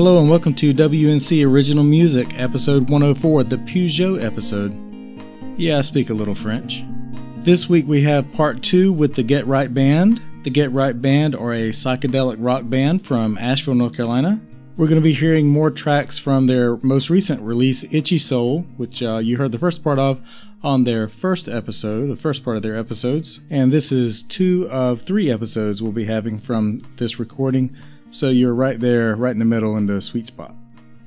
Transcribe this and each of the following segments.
Hello and welcome to WNC Original Music, episode 104, the Peugeot episode. Yeah, I speak a little French. This week we have part two with the Get Right Band. The Get Right Band are a psychedelic rock band from Asheville, North Carolina. We're going to be hearing more tracks from their most recent release, Itchy Soul, which uh, you heard the first part of on their first episode, the first part of their episodes. And this is two of three episodes we'll be having from this recording. So you're right there, right in the middle in the sweet spot.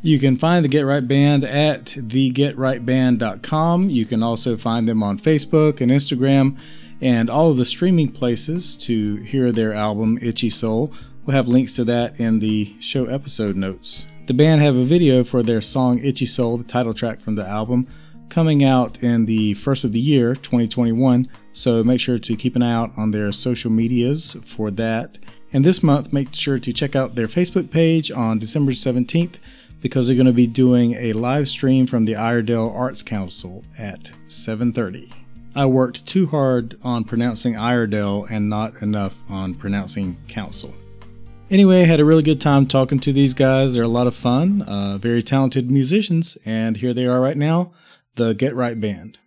You can find the Get Right Band at thegetrightband.com. You can also find them on Facebook and Instagram and all of the streaming places to hear their album Itchy Soul. We'll have links to that in the show episode notes. The band have a video for their song Itchy Soul, the title track from the album, coming out in the first of the year, 2021. So make sure to keep an eye out on their social medias for that. And this month, make sure to check out their Facebook page on December 17th because they're going to be doing a live stream from the Iredell Arts Council at 7:30. I worked too hard on pronouncing Iredell and not enough on pronouncing council. Anyway, I had a really good time talking to these guys. They're a lot of fun, uh, very talented musicians, and here they are right now, the Get Right Band.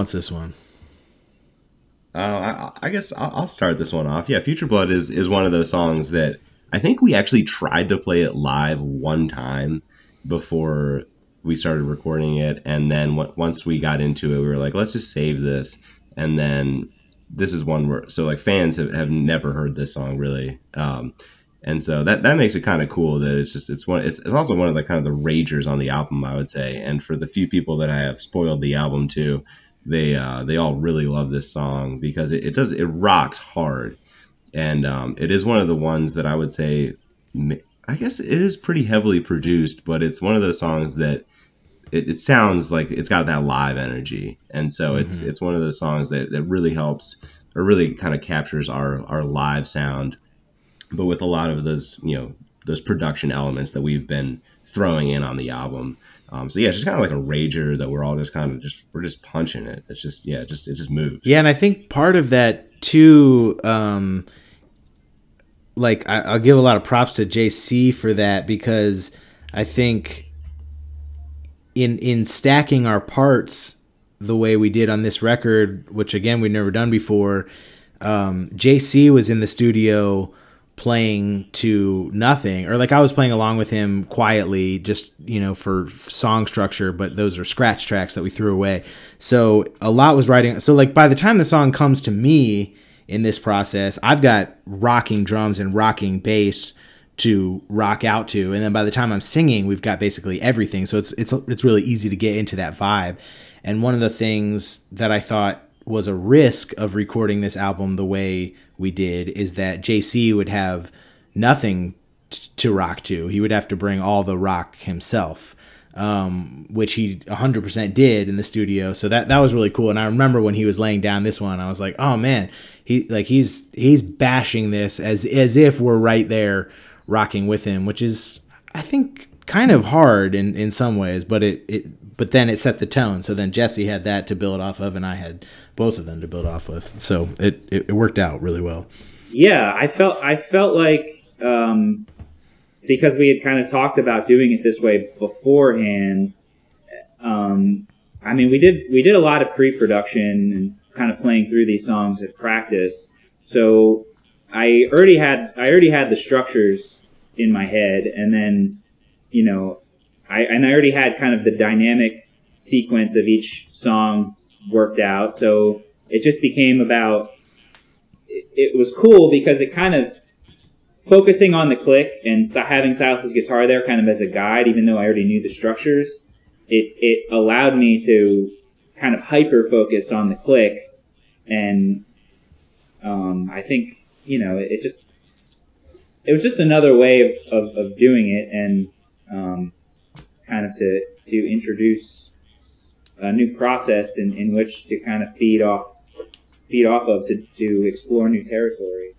Wants this one? Uh, I, I guess I'll, start this one off. Yeah, Future Blood is is one of those songs that I think we actually tried to play it live one time before we started recording it, and then w- once we got into it, we were like, let's just save this, and then this is one where so like fans have, have never heard this song really. Um, and so that that makes it kind of cool that it's just it's one it's, it's also one of the kind of the ragers on the album I would say and for the few people that I have spoiled the album to they uh, they all really love this song because it, it does it rocks hard and um, it is one of the ones that I would say I guess it is pretty heavily produced but it's one of those songs that it, it sounds like it's got that live energy and so mm-hmm. it's it's one of those songs that, that really helps or really kind of captures our our live sound but with a lot of those you know those production elements that we've been throwing in on the album. Um, so yeah, it's just kind of like a rager that we're all just kind of just we're just punching it. It's just yeah, it just it just moves. Yeah, and I think part of that too, um, like I, I'll give a lot of props to JC for that because I think in in stacking our parts the way we did on this record, which again we'd never done before, um, JC was in the studio playing to nothing or like I was playing along with him quietly just you know for song structure but those are scratch tracks that we threw away. So a lot was writing so like by the time the song comes to me in this process I've got rocking drums and rocking bass to rock out to and then by the time I'm singing we've got basically everything. So it's it's it's really easy to get into that vibe. And one of the things that I thought was a risk of recording this album the way we did is that JC would have nothing t- to rock to. He would have to bring all the rock himself, um, which he 100% did in the studio. So that that was really cool. And I remember when he was laying down this one, I was like, "Oh man, he like he's he's bashing this as as if we're right there rocking with him," which is I think kind of hard in in some ways, but it it but then it set the tone. So then Jesse had that to build off of, and I had both of them to build off of. So it, it, it worked out really well. Yeah, I felt I felt like um, because we had kind of talked about doing it this way beforehand. Um, I mean, we did we did a lot of pre-production and kind of playing through these songs at practice. So I already had I already had the structures in my head, and then you know I and I already had kind of the dynamic sequence of each song worked out. So it just became about. It, it was cool because it kind of focusing on the click and having Silas's guitar there kind of as a guide, even though I already knew the structures. It it allowed me to kind of hyper focus on the click, and um, I think you know it, it, just it was just another way of, of, of doing it, and um, kind of to to introduce a new process in, in which to kind of feed off feed off of to, to explore new territory.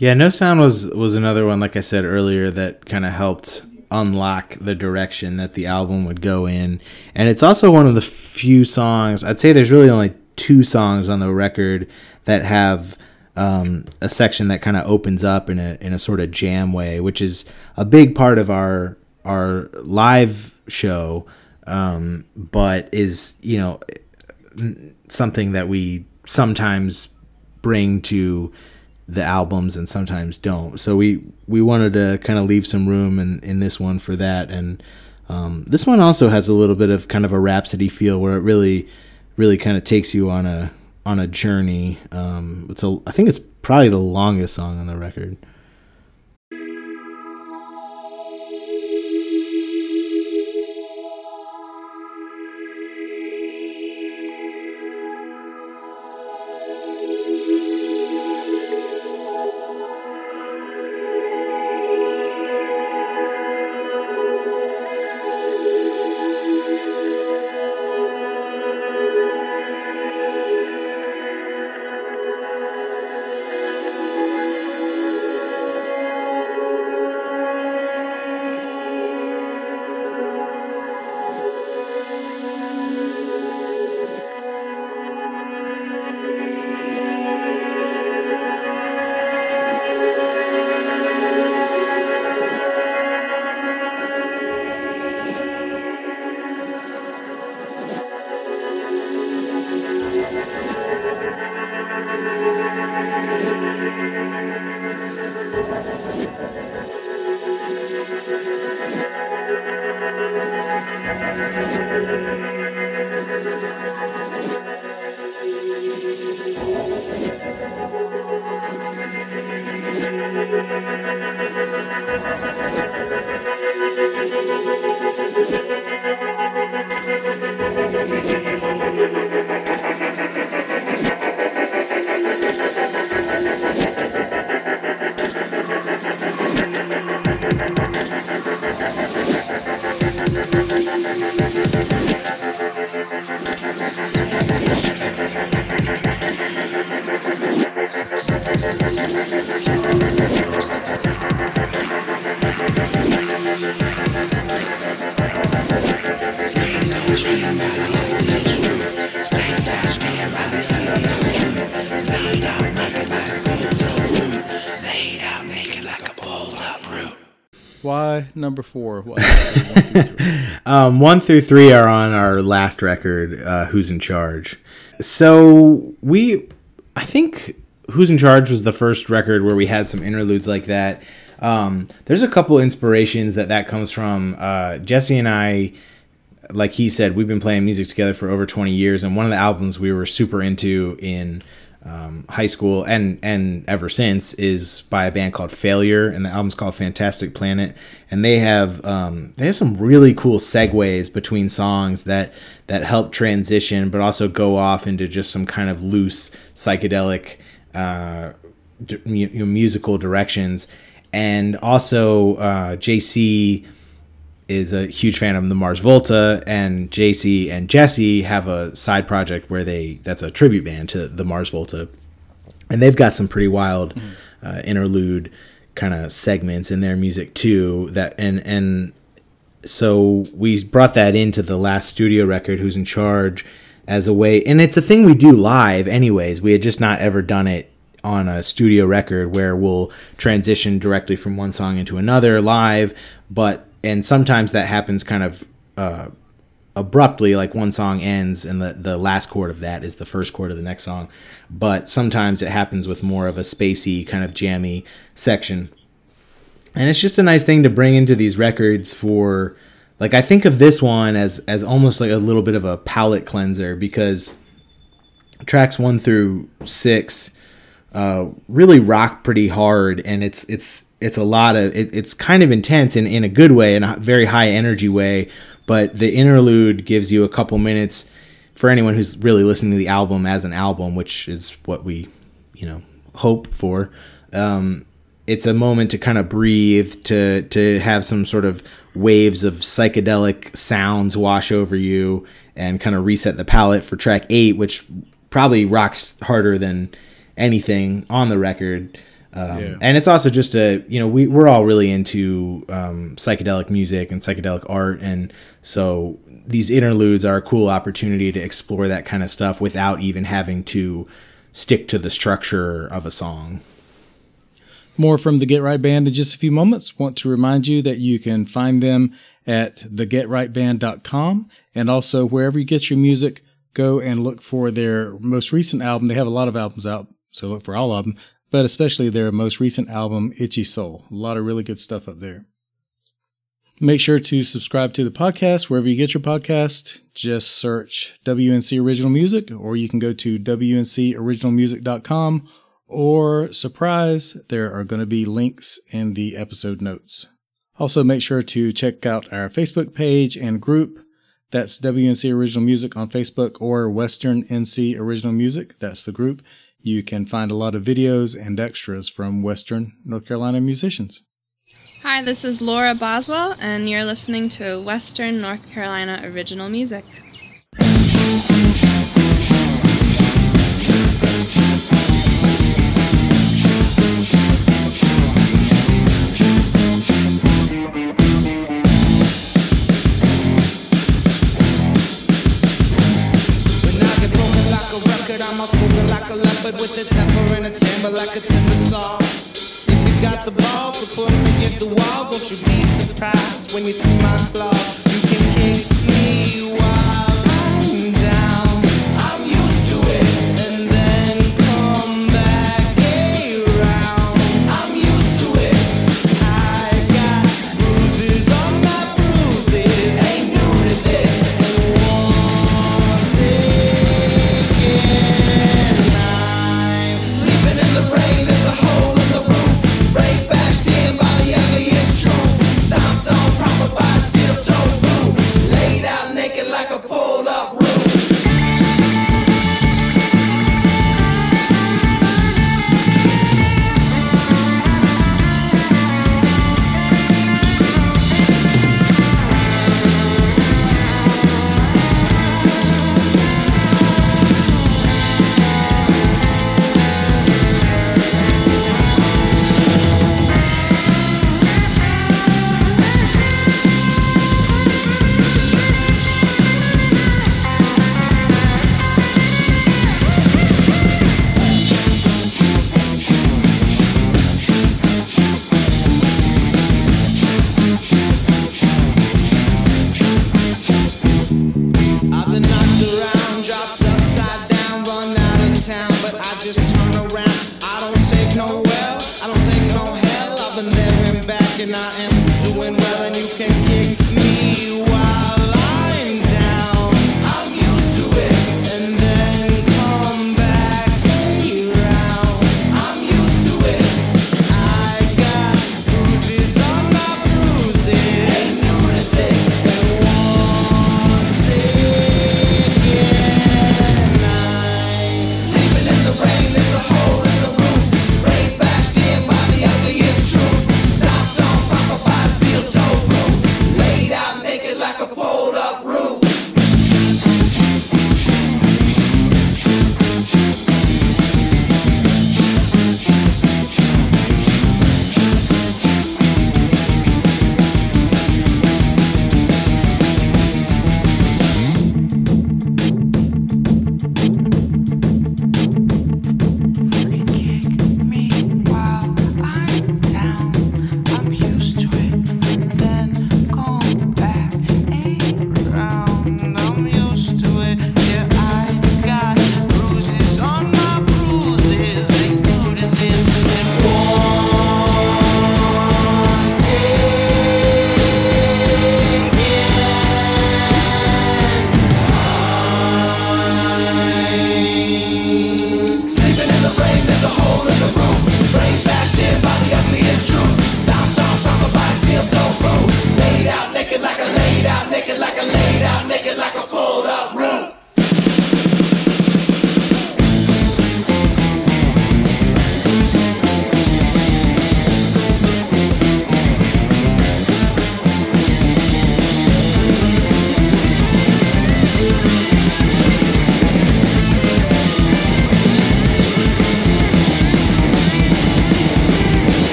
Yeah, No Sound was was another one, like I said earlier, that kind of helped unlock the direction that the album would go in. And it's also one of the few songs, I'd say there's really only two songs on the record that have um, a section that kind of opens up in a in a sort of jam way, which is a big part of our our live show, um, but is you know something that we sometimes bring to the albums and sometimes don't. So we we wanted to kind of leave some room in in this one for that. And um, this one also has a little bit of kind of a rhapsody feel where it really really kind of takes you on a on a journey. Um, it's a I think it's probably the longest song on the record. Number four? What? Um, one through three are on our last record, uh, Who's in Charge. So we, I think Who's in Charge was the first record where we had some interludes like that. Um, there's a couple inspirations that that comes from. Uh, Jesse and I, like he said, we've been playing music together for over 20 years, and one of the albums we were super into in um, high school and and ever since is by a band called Failure, and the album's called Fantastic Planet. And they have um, they have some really cool segues between songs that that help transition, but also go off into just some kind of loose psychedelic uh, musical directions. And also, uh, JC is a huge fan of the Mars Volta, and JC and Jesse have a side project where they that's a tribute band to the Mars Volta, and they've got some pretty wild uh, interlude kind of segments in their music too. That and and so we brought that into the last studio record, "Who's in Charge," as a way, and it's a thing we do live, anyways. We had just not ever done it on a studio record where we'll transition directly from one song into another live, but and sometimes that happens kind of uh, abruptly, like one song ends and the the last chord of that is the first chord of the next song, but sometimes it happens with more of a spacey kind of jammy section. And it's just a nice thing to bring into these records for like i think of this one as as almost like a little bit of a palate cleanser because tracks one through six uh, really rock pretty hard and it's it's it's a lot of it, it's kind of intense in, in a good way in a very high energy way but the interlude gives you a couple minutes for anyone who's really listening to the album as an album which is what we you know hope for. Um, it's a moment to kind of breathe to to have some sort of waves of psychedelic sounds wash over you and kind of reset the palate for track 8 which probably rocks harder than anything on the record Um, Yeah. And it's also just a you know we we're all really into um, psychedelic music and psychedelic art, and so these interludes are a cool opportunity to explore that kind of stuff without even having to stick to the structure of a song. More from the Get Right Band in just a few moments. Want to remind you that you can find them at thegetrightband.com and also wherever you get your music, go and look for their most recent album. They have a lot of albums out, so look for all of them, but especially their most recent album, Itchy Soul. A lot of really good stuff up there. Make sure to subscribe to the podcast wherever you get your podcast. Just search WNC Original Music, or you can go to WNCOriginalMusic.com or surprise, there are going to be links in the episode notes. Also, make sure to check out our Facebook page and group. That's WNC Original Music on Facebook or Western NC Original Music. That's the group. You can find a lot of videos and extras from Western North Carolina musicians. Hi, this is Laura Boswell, and you're listening to Western North Carolina original music. Like a timber saw. If you got the balls to put me against the wall, don't you be surprised when you see my claws. You can kick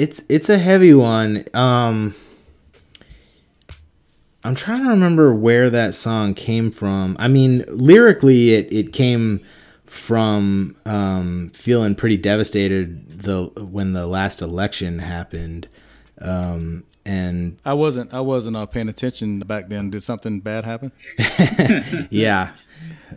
it's it's a heavy one. Um, I'm trying to remember where that song came from. I mean, lyrically, it it came from um, feeling pretty devastated the when the last election happened, um, and I wasn't I wasn't uh, paying attention back then. Did something bad happen? yeah,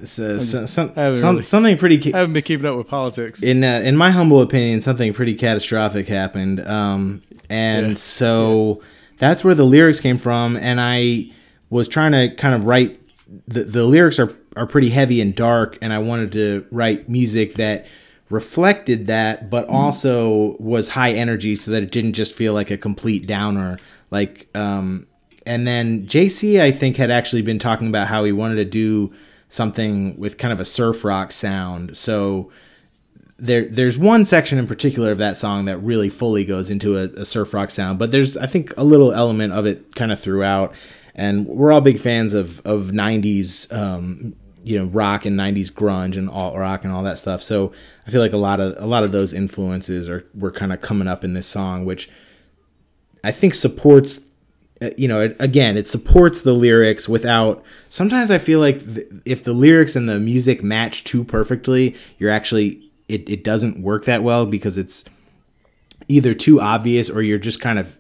so, so, some, some, really- something pretty. ca- I haven't been keeping up with politics. in uh, in my humble opinion, something pretty catastrophic happened, um, and Yeah. so that's where the lyrics came from. And I was trying to kind of write the the lyrics are are pretty heavy and dark, and I wanted to write music that reflected that, but also was high energy, so that it didn't just feel like a complete downer. Like, um, and then JC, I think, had actually been talking about how he wanted to do something with kind of a surf rock sound. So there there's one section in particular of that song that really fully goes into a, a surf rock sound, but there's I think a little element of it kind of throughout. And we're all big fans of of '90s, um, you know, rock and '90s grunge and alt rock and all that stuff. So I feel like a lot of a lot of those influences are were kind of coming up in this song, which I think supports Uh, you know it, again it supports the lyrics without sometimes i feel like th- if the lyrics and the music match too perfectly you're actually it, it doesn't work that well because it's either too obvious or you're just kind of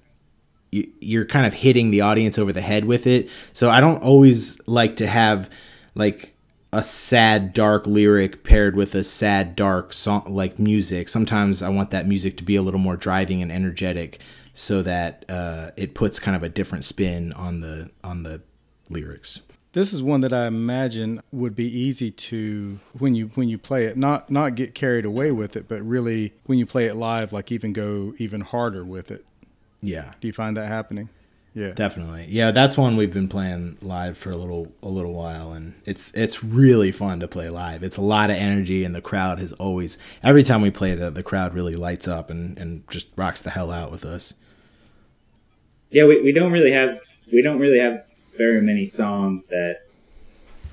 you- you're kind of hitting the audience over the head with it. So i don't always like to have like a sad dark lyric paired with a sad dark song like music sometimes i want that music to be a little more driving and energetic so that uh, it puts kind of a different spin on the on the lyrics This is one that I imagine would be easy to when you when you play it, not not get carried away with it, but really when you play it live, like even go even harder with it. yeah Do you find that happening? Yeah. definitely yeah that's one we've been playing live for a little a little while and it's it's really fun to play live it's a lot of energy and the crowd has always every time we play the the crowd really lights up and and just rocks the hell out with us Yeah, we, we don't really have we don't really have very many songs that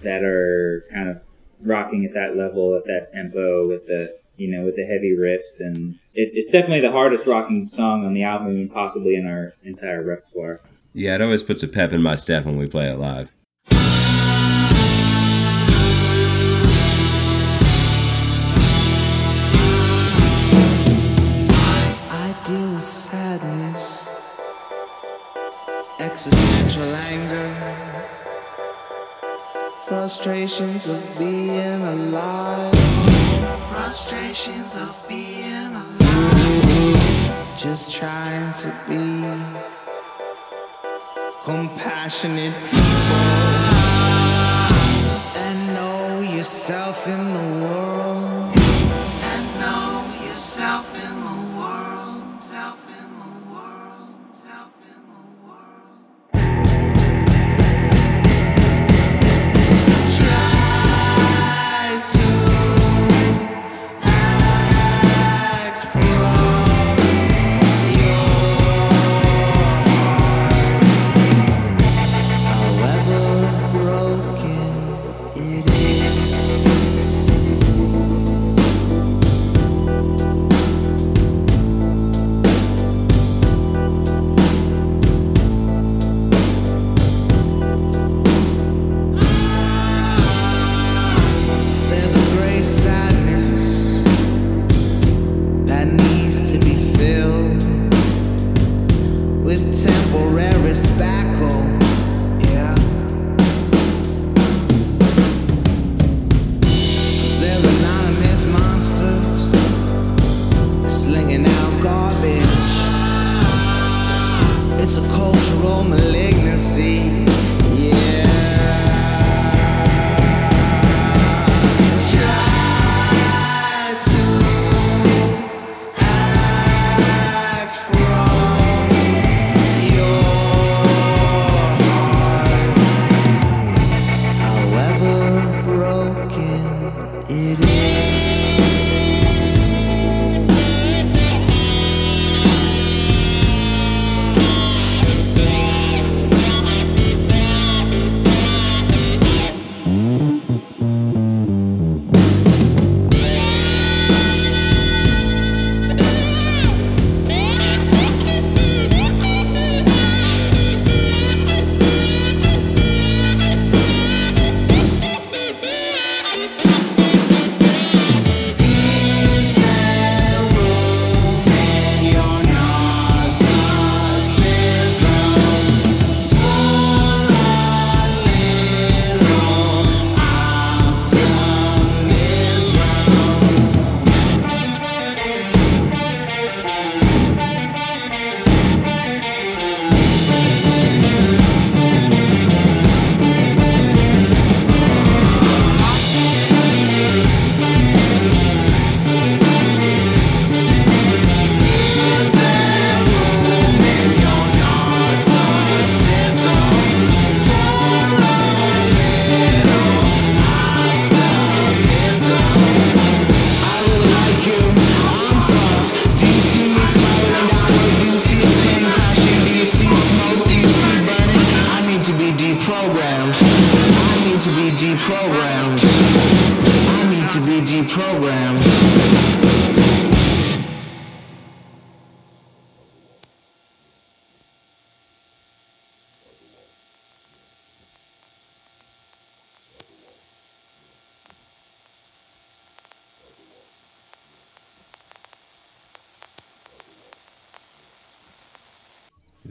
that are kind of rocking at that level at that tempo with the you know with the heavy riffs and it, it's definitely the hardest rocking song on the album and possibly in our entire repertoire. Yeah, it always puts a pep in my step when we play it live. I deal with sadness, existential anger, frustrations of being alive, frustrations of being alive, just trying to be compassionate people and know yourself in the world. Temporary spackle.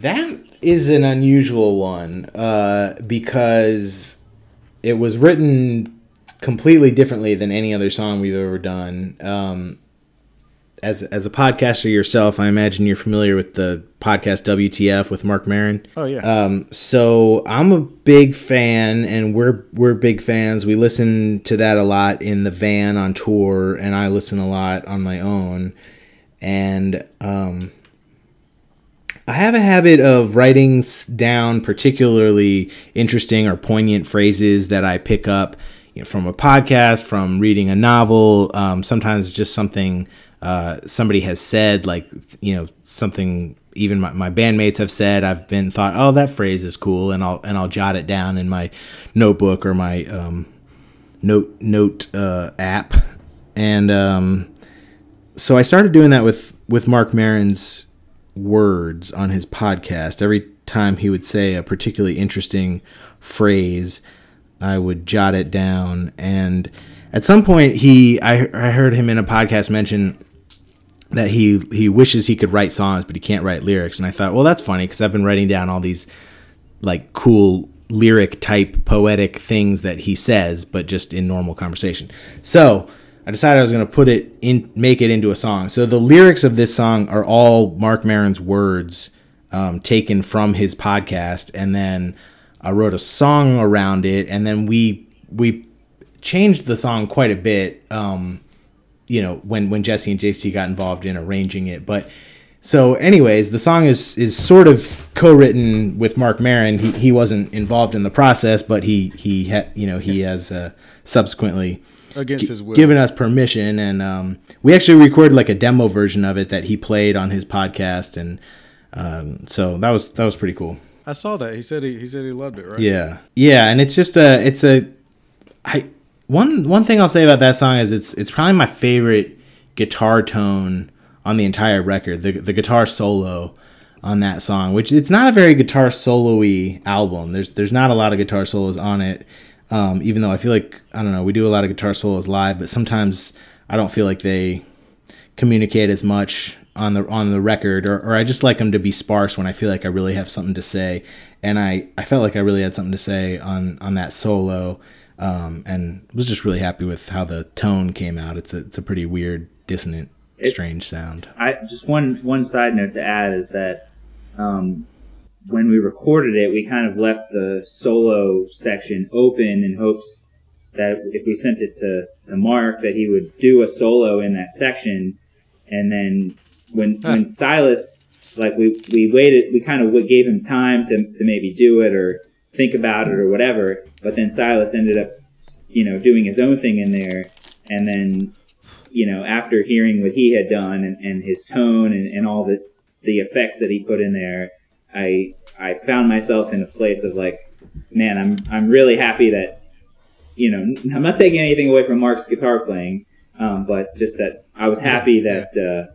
That is an unusual one uh, because it was written completely differently than any other song we've ever done. Um, as as a podcaster yourself, I imagine you're familiar with the podcast WTF with Marc Maron. Oh yeah. Um, so I'm a big fan, and we're we're big fans. We listen to that a lot in the van on tour, and I listen a lot on my own. And um, I have a habit of writing down particularly interesting or poignant phrases that I pick up you know, from a podcast, from reading a novel, um, sometimes just something uh, somebody has said, like, you know, something even my, my bandmates have said. I've been thought, oh, that phrase is cool, and I'll and I'll jot it down in my notebook or my um, note note uh, app, and um, so I started doing that with with Marc Maron's words on his podcast. Every time he would say a particularly interesting phrase, I would jot it down. And at some point, he I, I heard him in a podcast mention that he he wishes he could write songs, but he can't write lyrics. And I thought, well, that's funny because I've been writing down all these like cool lyric type poetic things that he says, but just in normal conversation. So I decided I was going to put it in, make it into a song. So the lyrics of this song are all Marc Maron's words um, taken from his podcast, and then I wrote a song around it, and then we we changed the song quite a bit. Um, you know, when when Jesse and JC got involved in arranging it, but. So, anyways, the song is is sort of co-written with Marc Maron. He, he wasn't involved in the process, but he he ha, you know he has uh, subsequently Against his will. given us permission, and um, we actually recorded like a demo version of it that he played on his podcast, and um, so that was that was pretty cool. I saw that. He said he, he said he loved it, right? Yeah, yeah, and it's just a it's a I one one thing I'll say about that song is it's it's probably my favorite guitar tone on the entire record. The the guitar solo on that song, which it's not a very guitar solo-y album. There's there's not a lot of guitar solos on it. Um, even though I feel like I don't know, we do a lot of guitar solos live, but sometimes I don't feel like they communicate as much on the on the record or, or I just like them to be sparse when I feel like I really have something to say. And I, I felt like I really had something to say on on that solo um, and was just really happy with how the tone came out. It's a, it's a pretty weird dissonant It- strange sound. I just one one side note to add is that um, when we recorded it, we kind of left the solo section open in hopes that if we sent it to, to Marc, that he would do a solo in that section, and then when when Silas like we we waited, we kind of gave him time to to maybe do it or think about it or whatever, but then Silas ended up you know doing his own thing in there, and then you know, after hearing what he had done and, and his tone and, and all the the effects that he put in there, I I found myself in a place of like, man, I'm I'm really happy that, you know, I'm not taking anything away from Marc's guitar playing, um, but just that I was happy that uh,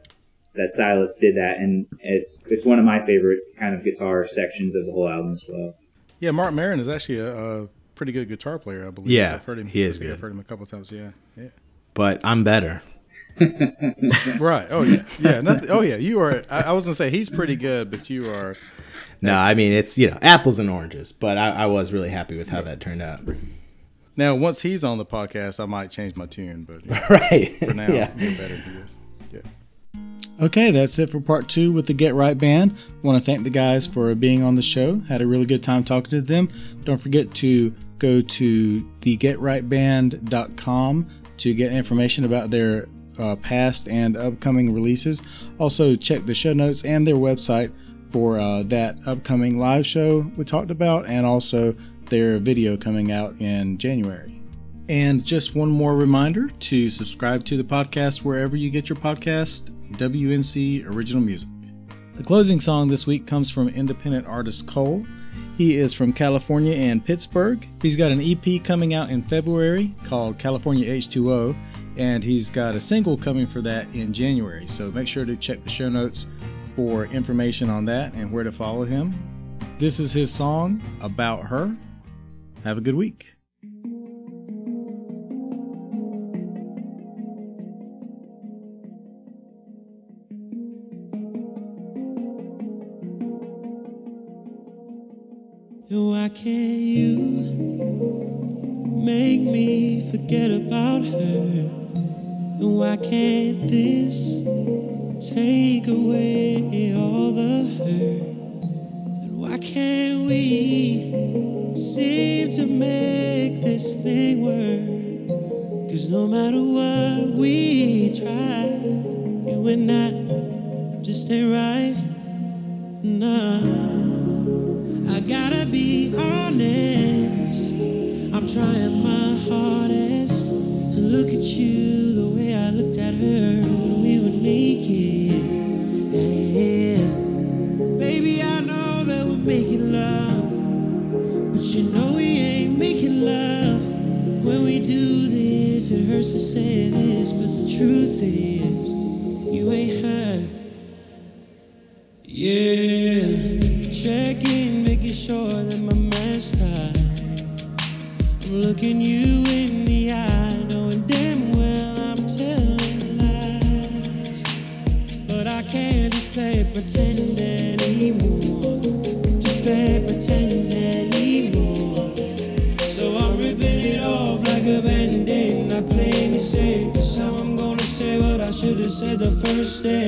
that Silas did that, and it's it's one of my favorite kind of guitar sections of the whole album as well. Yeah, Marc Maron is actually a, a pretty good guitar player, I believe. Yeah, I've heard him. he is I think good. I've heard him a couple times. Yeah, yeah. but I'm better Right. Oh yeah. Yeah. Nothing, oh yeah. You are. I, I was gonna say he's pretty good, but you are. no I mean it's you know apples and oranges but I, I was really happy with how that turned out Now, once he's on the podcast, I might change my tune, but yeah, right for now, yeah you're better than he is. Yeah. Okay, that's it for part two with the Get Right Band. Want to thank the guys for being on the show. Had a really good time talking to them. Don't forget to go to thegetrightband.com to get information about their uh, past and upcoming releases. Also, check the show notes and their website for uh, that upcoming live show we talked about, and also their video coming out in January. And just one more reminder to subscribe to the podcast wherever you get your podcast, WNC Original Music. The closing song this week comes from independent artist Cole. He is from California and Pittsburgh. He's got an EP coming out in February called California H2O, and he's got a single coming for that in January. So make sure to check the show notes for information on that and where to follow him. This is his song, About Her. Have a good week. Why can't you make me forget about her? And why can't this take away all the hurt? And why can't we seem to make this thing work? Cause no matter what we try, you and I just ain't right. Nah, I gotta be honest. I'm trying. the first day.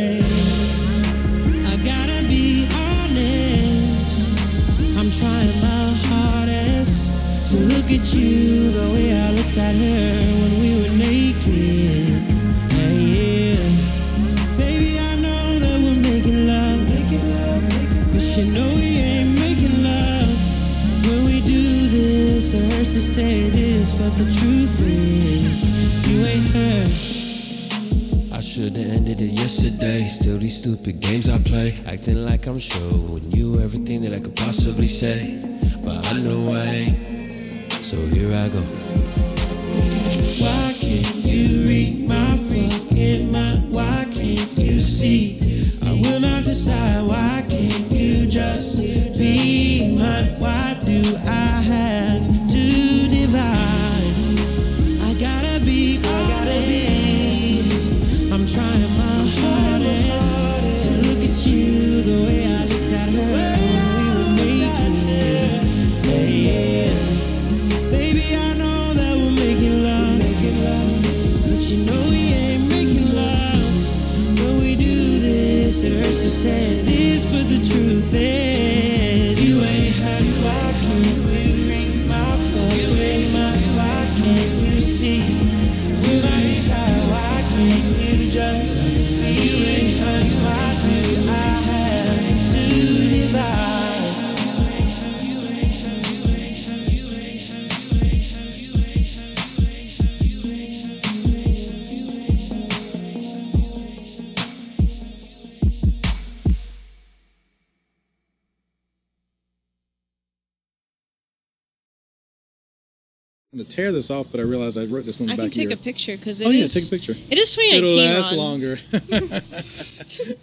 tear this off, but I realized I wrote this on the I back can take here. a picture because oh, it oh, is, yeah, take a picture. It is 2019. It'll last longer.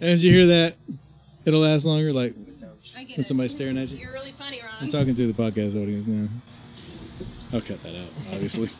As you hear that, it'll last longer. Like when somebody's staring at you. You're really funny, Ron. I'm talking to the podcast audience now. I'll cut that out, obviously.